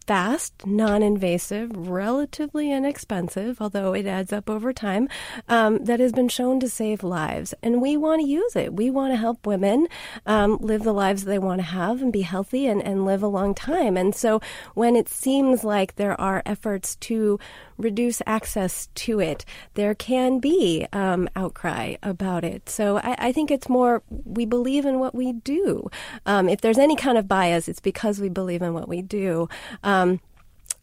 fast, non invasive, relatively inexpensive, although it adds up over time, um, that has been shown to save lives. And we want to use it. We want to help women um, live the lives they want to have and be healthy and, and live a long time. And so when it seems like there are efforts to reduce access to it, there can be um, outcry about it. So I, I, think it's more we believe in what we do. Um, if there's any kind of bias, it's because we believe in what we do. Um, Um,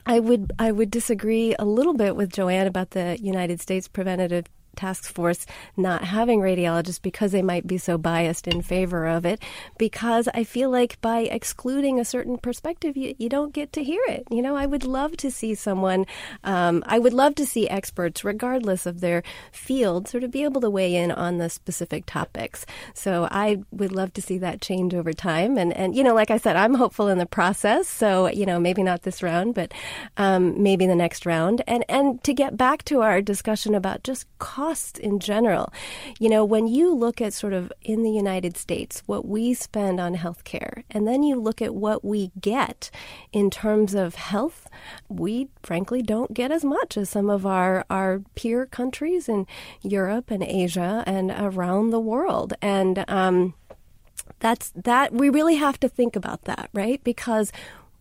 I would I would disagree a little bit with Joann about the United States Preventative task force not having radiologists because they might be so biased in favor of it. Because I feel like by excluding a certain perspective, you, you don't get to hear it. You know, I would love to see someone, um, I would love to see experts, regardless of their field, sort of be able to weigh in on the specific topics. So I would love to see that change over time. And, and you know, like I said, I'm hopeful in the process. So, you know, maybe not this round, but um, maybe the next round. And, and to get back to our discussion about just cost costs in general. You know, when you look at sort of in the United States what we spend on healthcare, and then you look at what we get in terms of health, we frankly don't get as much as some of our, our peer countries in Europe and Asia and around the world. And um, that's that we really have to think about that, right? Because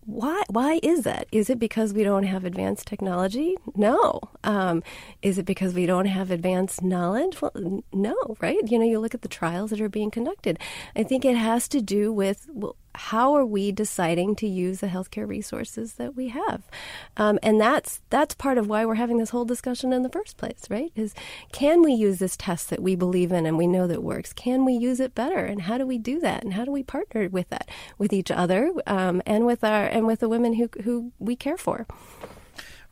why why is that? Is it because we don't have advanced technology? No. Um, is it because we don't have advanced knowledge? Well, no, right? You know, you look at the trials that are being conducted. I think it has to do with well, how are we deciding to use the healthcare resources that we have? Um, and that's that's part of why we're having this whole discussion in the first place, right? Is can we use this test that we believe in and we know that works? Can we use it better? And how do we do that? And how do we partner with that with each other um, and with our and with the women who who we care for?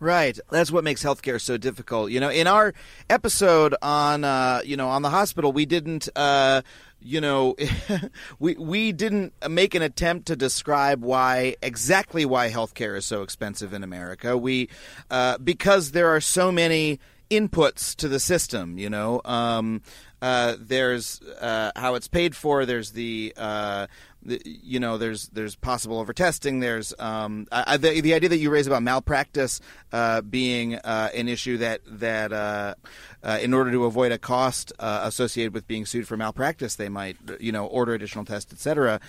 Right. That's what makes healthcare so difficult. You know, in our episode on, uh, you know, on the hospital, we didn't, uh, you know, we we didn't make an attempt to describe why exactly why healthcare is so expensive in America. We, uh, because there are so many inputs to the system. You know, um, uh, there's uh, how it's paid for. There's the uh, you know, there's there's possible overtesting. There's um, I, the the idea that you raise about malpractice uh, being uh, an issue that that uh, uh in order to avoid a cost uh, associated with being sued for malpractice, they might you know order additional tests, etc.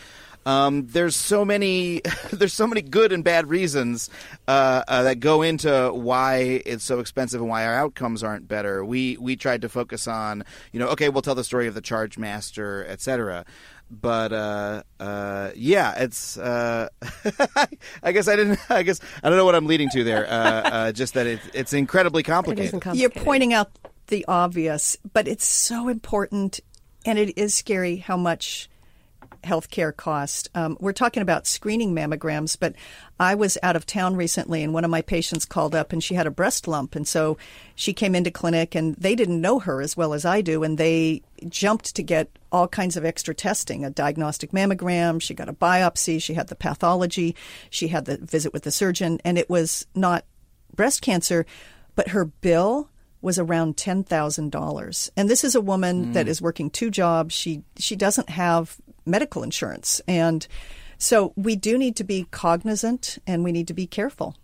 Um, there's so many there's so many good and bad reasons uh, uh, that go into why it's so expensive and why our outcomes aren't better. We we tried to focus on you know okay we'll tell the story of the charge master etc but uh, uh, yeah, it's. Uh, I guess I didn't. I guess I don't know what I'm leading to there. Uh, uh, just that it, it's incredibly complicated. complicated. You're pointing out the obvious, but it's so important, and it is scary how much healthcare cost. Um, we're talking about screening mammograms, but I was out of town recently and one of my patients called up and she had a breast lump. And so she came into clinic and they didn't know her as well as I do. And they jumped to get all kinds of extra testing a diagnostic mammogram. She got a biopsy. She had the pathology. She had the visit with the surgeon. And it was not breast cancer, but her bill was around ten thousand dollars. And this is a woman mm. that is working two jobs. She she doesn't have medical insurance. And so we do need to be cognizant and we need to be careful.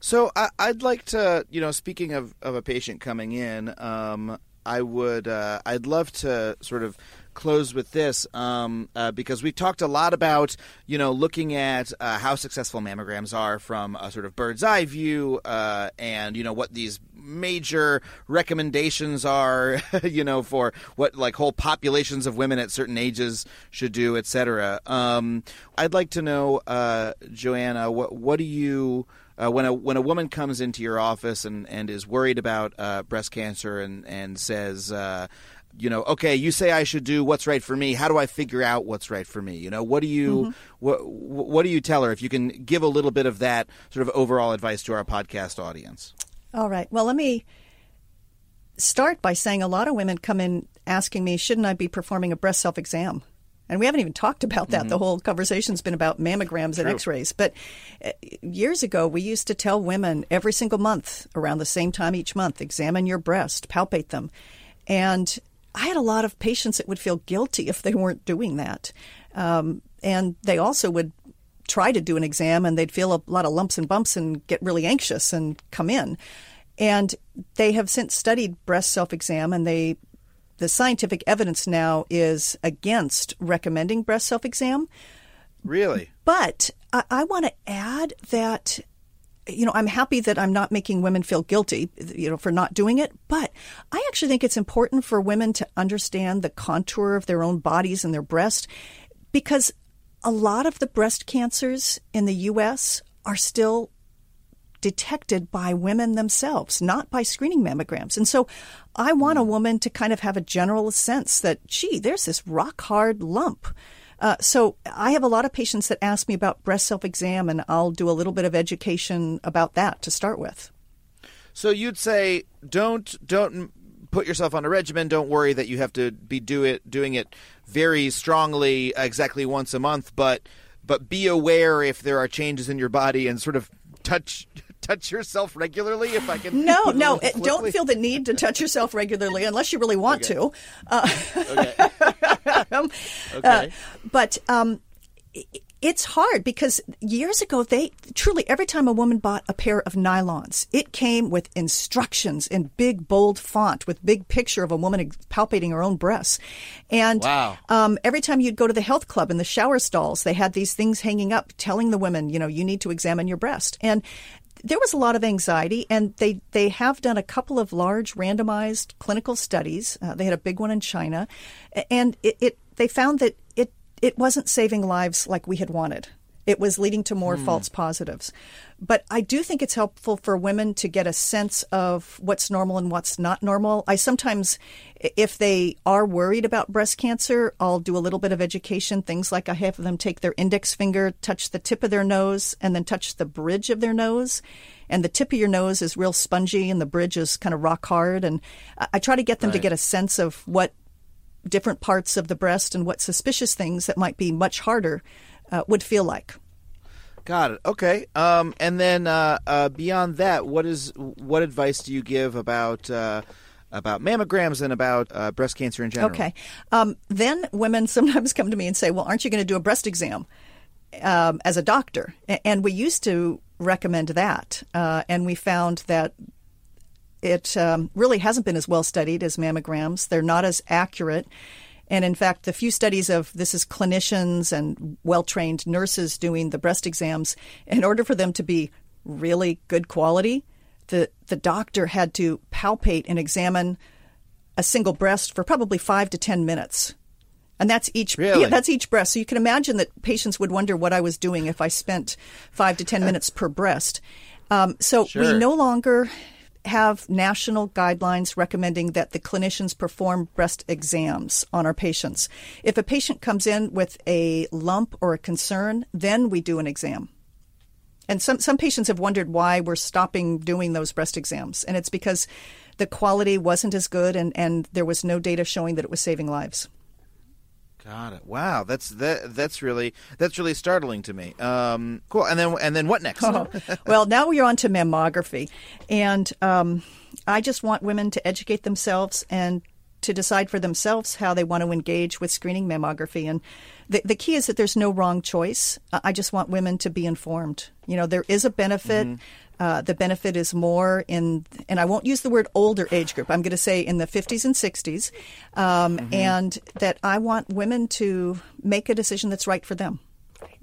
So I, would like to, you know, speaking of, of a patient coming in, um, I would, uh, I'd love to sort of close with this um, uh, because we've talked a lot about you know looking at uh, how successful mammograms are from a sort of bird's eye view uh, and you know what these major recommendations are you know for what like whole populations of women at certain ages should do etc um, i'd like to know uh, joanna what what do you uh, when a when a woman comes into your office and, and is worried about uh, breast cancer and and says you know, okay, you say I should do what's right for me. How do I figure out what's right for me? You know, what do you mm-hmm. what what do you tell her if you can give a little bit of that sort of overall advice to our podcast audience? All right. Well, let me start by saying a lot of women come in asking me, shouldn't I be performing a breast self exam? And we haven't even talked about that. Mm-hmm. The whole conversation's been about mammograms True. and x rays. But uh, years ago, we used to tell women every single month, around the same time each month, examine your breast, palpate them. And I had a lot of patients that would feel guilty if they weren't doing that. Um, and they also would try to do an exam and they'd feel a lot of lumps and bumps and get really anxious and come in. And they have since studied breast self exam and they the scientific evidence now is against recommending breast self exam. Really? But I, I want to add that you know, I'm happy that I'm not making women feel guilty, you know, for not doing it. But I actually think it's important for women to understand the contour of their own bodies and their breast because a lot of the breast cancers in the U.S. are still detected by women themselves, not by screening mammograms. And so I want a woman to kind of have a general sense that, gee, there's this rock hard lump. Uh, so I have a lot of patients that ask me about breast self exam, and I'll do a little bit of education about that to start with. So you'd say don't don't put yourself on a regimen. Don't worry that you have to be do it doing it very strongly exactly once a month, but but be aware if there are changes in your body and sort of touch touch yourself regularly if I can? No, no. It, don't feel the need to touch yourself regularly unless you really want okay. to. Uh, okay. um, okay. Uh, but um, it's hard because years ago they truly every time a woman bought a pair of nylons it came with instructions in big bold font with big picture of a woman palpating her own breasts and wow. um, every time you'd go to the health club in the shower stalls they had these things hanging up telling the women you know you need to examine your breast and there was a lot of anxiety, and they, they have done a couple of large randomized clinical studies. Uh, they had a big one in China, and it, it they found that it wasn't saving lives like we had wanted. It was leading to more mm. false positives. But I do think it's helpful for women to get a sense of what's normal and what's not normal. I sometimes, if they are worried about breast cancer, I'll do a little bit of education. Things like I have them take their index finger, touch the tip of their nose, and then touch the bridge of their nose. And the tip of your nose is real spongy, and the bridge is kind of rock hard. And I try to get them right. to get a sense of what different parts of the breast and what suspicious things that might be much harder uh, would feel like. Got it. Okay. Um, and then uh, uh, beyond that, what is what advice do you give about uh, about mammograms and about uh, breast cancer in general? Okay. Um, then women sometimes come to me and say, "Well, aren't you going to do a breast exam um, as a doctor?" And we used to recommend that, uh, and we found that it um, really hasn't been as well studied as mammograms. They're not as accurate. And in fact, the few studies of this is clinicians and well trained nurses doing the breast exams, in order for them to be really good quality, the, the doctor had to palpate and examine a single breast for probably five to 10 minutes. And that's each really? yeah, that's each breast. So you can imagine that patients would wonder what I was doing if I spent five to ten minutes per breast. Um, so sure. we no longer have national guidelines recommending that the clinicians perform breast exams on our patients. If a patient comes in with a lump or a concern, then we do an exam. And some, some patients have wondered why we're stopping doing those breast exams. And it's because the quality wasn't as good and, and there was no data showing that it was saving lives. Got it. Wow, that's that. That's really that's really startling to me. Um, cool. And then and then what next? oh, well, now we're on to mammography, and um, I just want women to educate themselves and to decide for themselves how they want to engage with screening mammography. And the, the key is that there's no wrong choice. I just want women to be informed. You know, there is a benefit. Mm-hmm. Uh, the benefit is more in, and I won't use the word older age group. I'm going to say in the 50s and 60s, um, mm-hmm. and that I want women to make a decision that's right for them.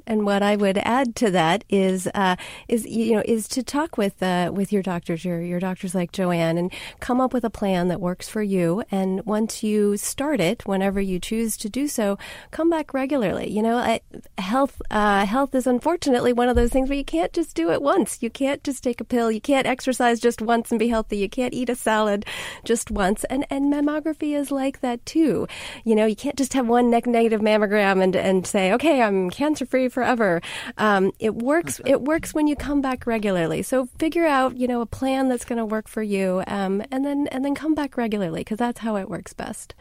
And what I would add to that is uh, is you know is to talk with uh, with your doctors, your your doctors like Joann, and come up with a plan that works for you. And once you start it, whenever you choose to do so, come back regularly. You know, I, health uh, health is unfortunately one of those things where you can't just do it once. You can't just take a pill. You can't exercise just once and be healthy. You can't eat a salad just once. And and mammography is like that too. You know, you can't just have one negative mammogram and and say, okay, I'm cancer free forever. Um, it works. It works when you come back regularly. So figure out, you know, a plan that's going to work for you, um, and then and then come back regularly because that's how it works best.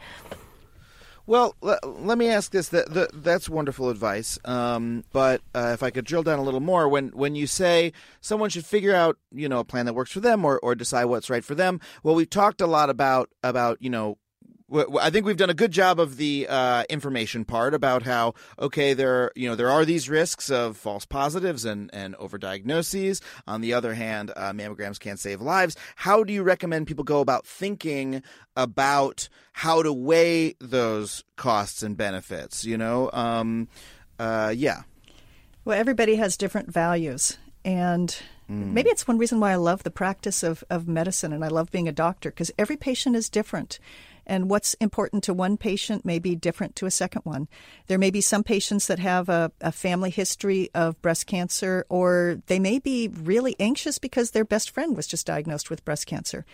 Well, let me ask this. That, that's wonderful advice. Um, but uh, if I could drill down a little more, when when you say someone should figure out, you know, a plan that works for them or, or decide what's right for them, well, we've talked a lot about about you know I think we've done a good job of the uh, information part about how okay there you know there are these risks of false positives and and overdiagnoses. On the other hand, uh, mammograms can save lives. How do you recommend people go about thinking about how to weigh those costs and benefits? You know, um, uh, yeah. Well, everybody has different values, and mm. maybe it's one reason why I love the practice of, of medicine and I love being a doctor because every patient is different. And what's important to one patient may be different to a second one. There may be some patients that have a, a family history of breast cancer, or they may be really anxious because their best friend was just diagnosed with breast cancer.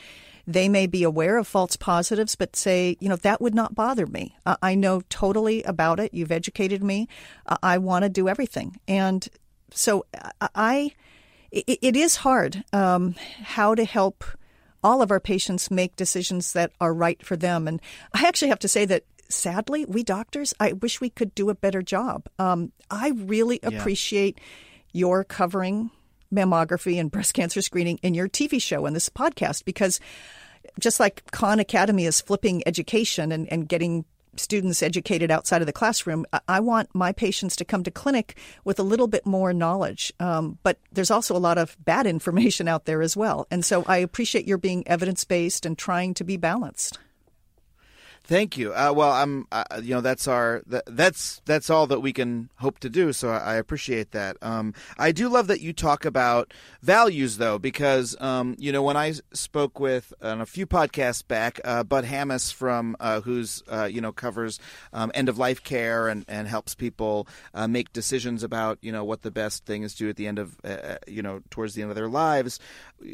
They may be aware of false positives, but say, you know, that would not bother me. Uh, I know totally about it. You've educated me. Uh, I want to do everything. And so I, it, it is hard um, how to help all of our patients make decisions that are right for them. And I actually have to say that sadly, we doctors, I wish we could do a better job. Um, I really yeah. appreciate your covering mammography and breast cancer screening in your TV show and this podcast because just like Khan Academy is flipping education and, and getting students educated outside of the classroom. I want my patients to come to clinic with a little bit more knowledge. Um, but there's also a lot of bad information out there as well. And so I appreciate your being evidence based and trying to be balanced. Thank you. Uh, well, I'm, uh, you know, that's our, that, that's that's all that we can hope to do. So I, I appreciate that. Um, I do love that you talk about values, though, because um, you know when I spoke with on a few podcasts back, uh, Bud Hammes from uh, who's uh, you know covers um, end of life care and and helps people uh, make decisions about you know what the best thing is to do at the end of you know towards the end of their lives.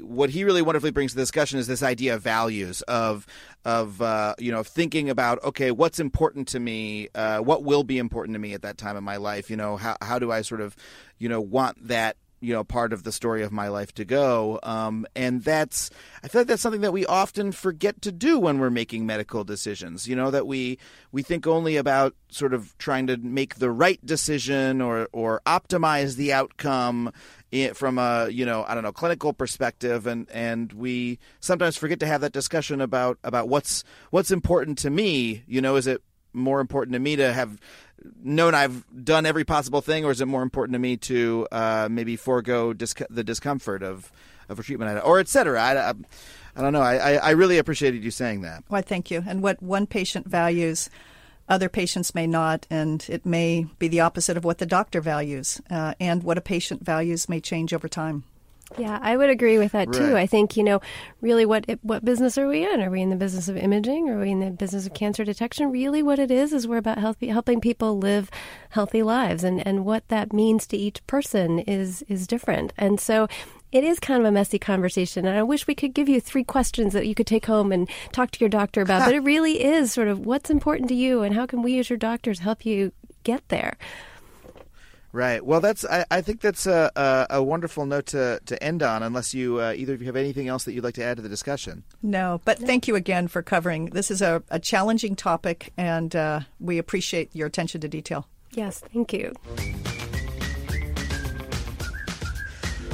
What he really wonderfully brings to the discussion is this idea of values of of you know thinking thinking about okay, what's important to me, uh, what will be important to me at that time in my life. You know, how how do I sort of, you know, want that you know part of the story of my life to go um, and that's i feel like that's something that we often forget to do when we're making medical decisions you know that we we think only about sort of trying to make the right decision or or optimize the outcome from a you know I don't know clinical perspective, and and we sometimes forget to have that discussion about about what's what's important to me. You know, is it more important to me to have known I've done every possible thing, or is it more important to me to uh, maybe forego the discomfort of of a treatment, or et cetera? I, I, I don't know. I, I really appreciated you saying that. Why, thank you. And what one patient values other patients may not, and it may be the opposite of what the doctor values, uh, and what a patient values may change over time. Yeah, I would agree with that too. Right. I think you know, really, what what business are we in? Are we in the business of imaging? Are we in the business of cancer detection? Really, what it is is we're about healthy, helping people live healthy lives, and and what that means to each person is is different. And so, it is kind of a messy conversation, and I wish we could give you three questions that you could take home and talk to your doctor about. but it really is sort of what's important to you, and how can we as your doctors help you get there. Right. Well, that's. I, I think that's a, a, a, wonderful note to, to end on. Unless you uh, either of you have anything else that you'd like to add to the discussion. No, but thank you again for covering. This is a, a challenging topic, and uh, we appreciate your attention to detail. Yes, thank you.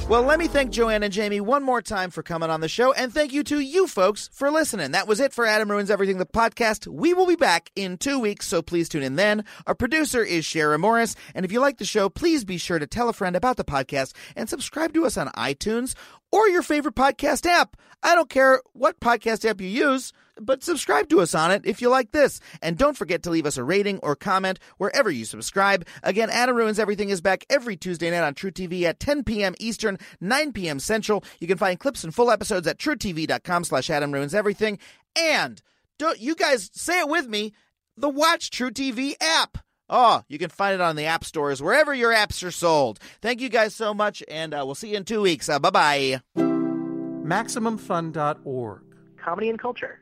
Well, let me thank Joann and Janie one more time for coming on the show, and thank you to you folks for listening. That was it for Adam Ruins Everything, the podcast. We will be back in two weeks, so please tune in then. Our producer is Shara Morris, and if you like the show, please be sure to tell a friend about the podcast and subscribe to us on iTunes or your favorite podcast app. I don't care what podcast app you use but subscribe to us on it if you like this. And don't forget to leave us a rating or comment wherever you subscribe. Again, Adam Ruins Everything is back every Tuesday night on truTV at 10 p.m. Eastern, 9 p.m. Central. You can find clips and full episodes at trutv.com slash Adam Ruins Everything. And don't you guys say it with me, the Watch truTV app. Oh, you can find it on the app stores wherever your apps are sold. Thank you guys so much, and uh, we'll see you in two weeks. Uh, bye bye. MaximumFun.org. Comedy and culture.